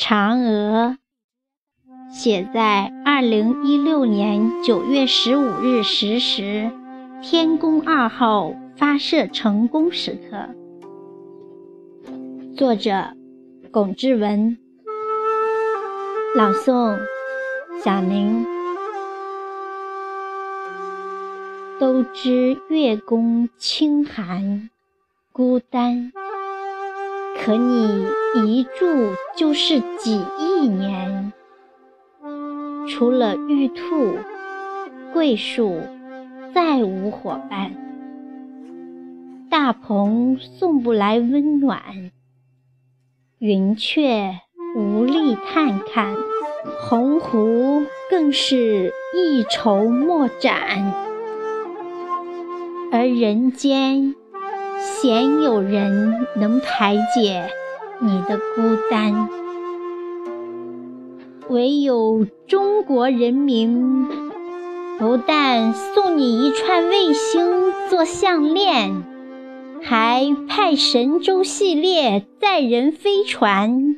嫦娥，写在二零一六年九月十五日十时，天宫二号发射成功时刻。作者：龚志文，朗诵：小宁。都知月宫清寒，孤单。可你一住就是几亿年，除了玉兔、桂树，再无伙伴。大鹏送不来温暖，云雀无力探看，鸿鹄更是一筹莫展，而人间。鲜有人能排解你的孤单，唯有中国人民不但送你一串卫星做项链，还派神舟系列载人飞船，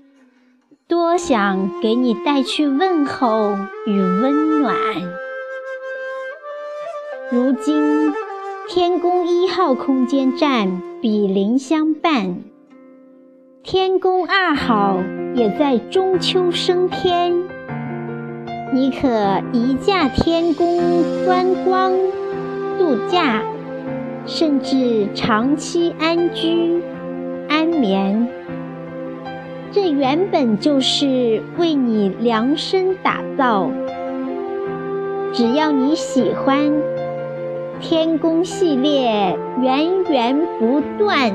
多想给你带去问候与温暖。如今。天宫一号空间站比邻相伴，天宫二号也在中秋升天。你可移驾天宫观光、度假，甚至长期安居、安眠。这原本就是为你量身打造，只要你喜欢。天宫系列源源不断，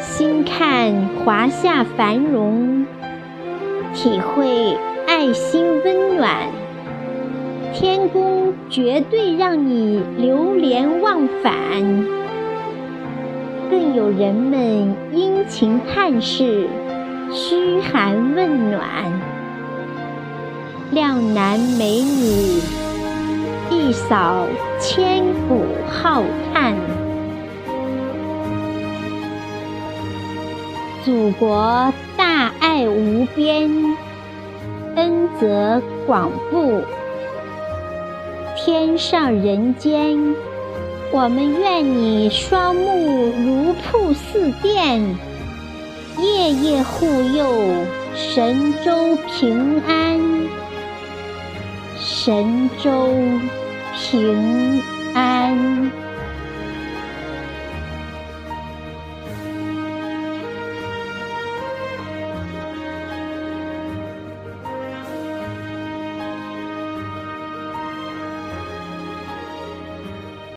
心看华夏繁荣，体会爱心温暖。天宫绝对让你流连忘返，更有人们殷勤探视，嘘寒问暖。靓男美女，一扫千古浩叹。祖国大爱无边，恩泽广布。天上人间，我们愿你双目如瀑似电，夜夜护佑神州平安。神州平安。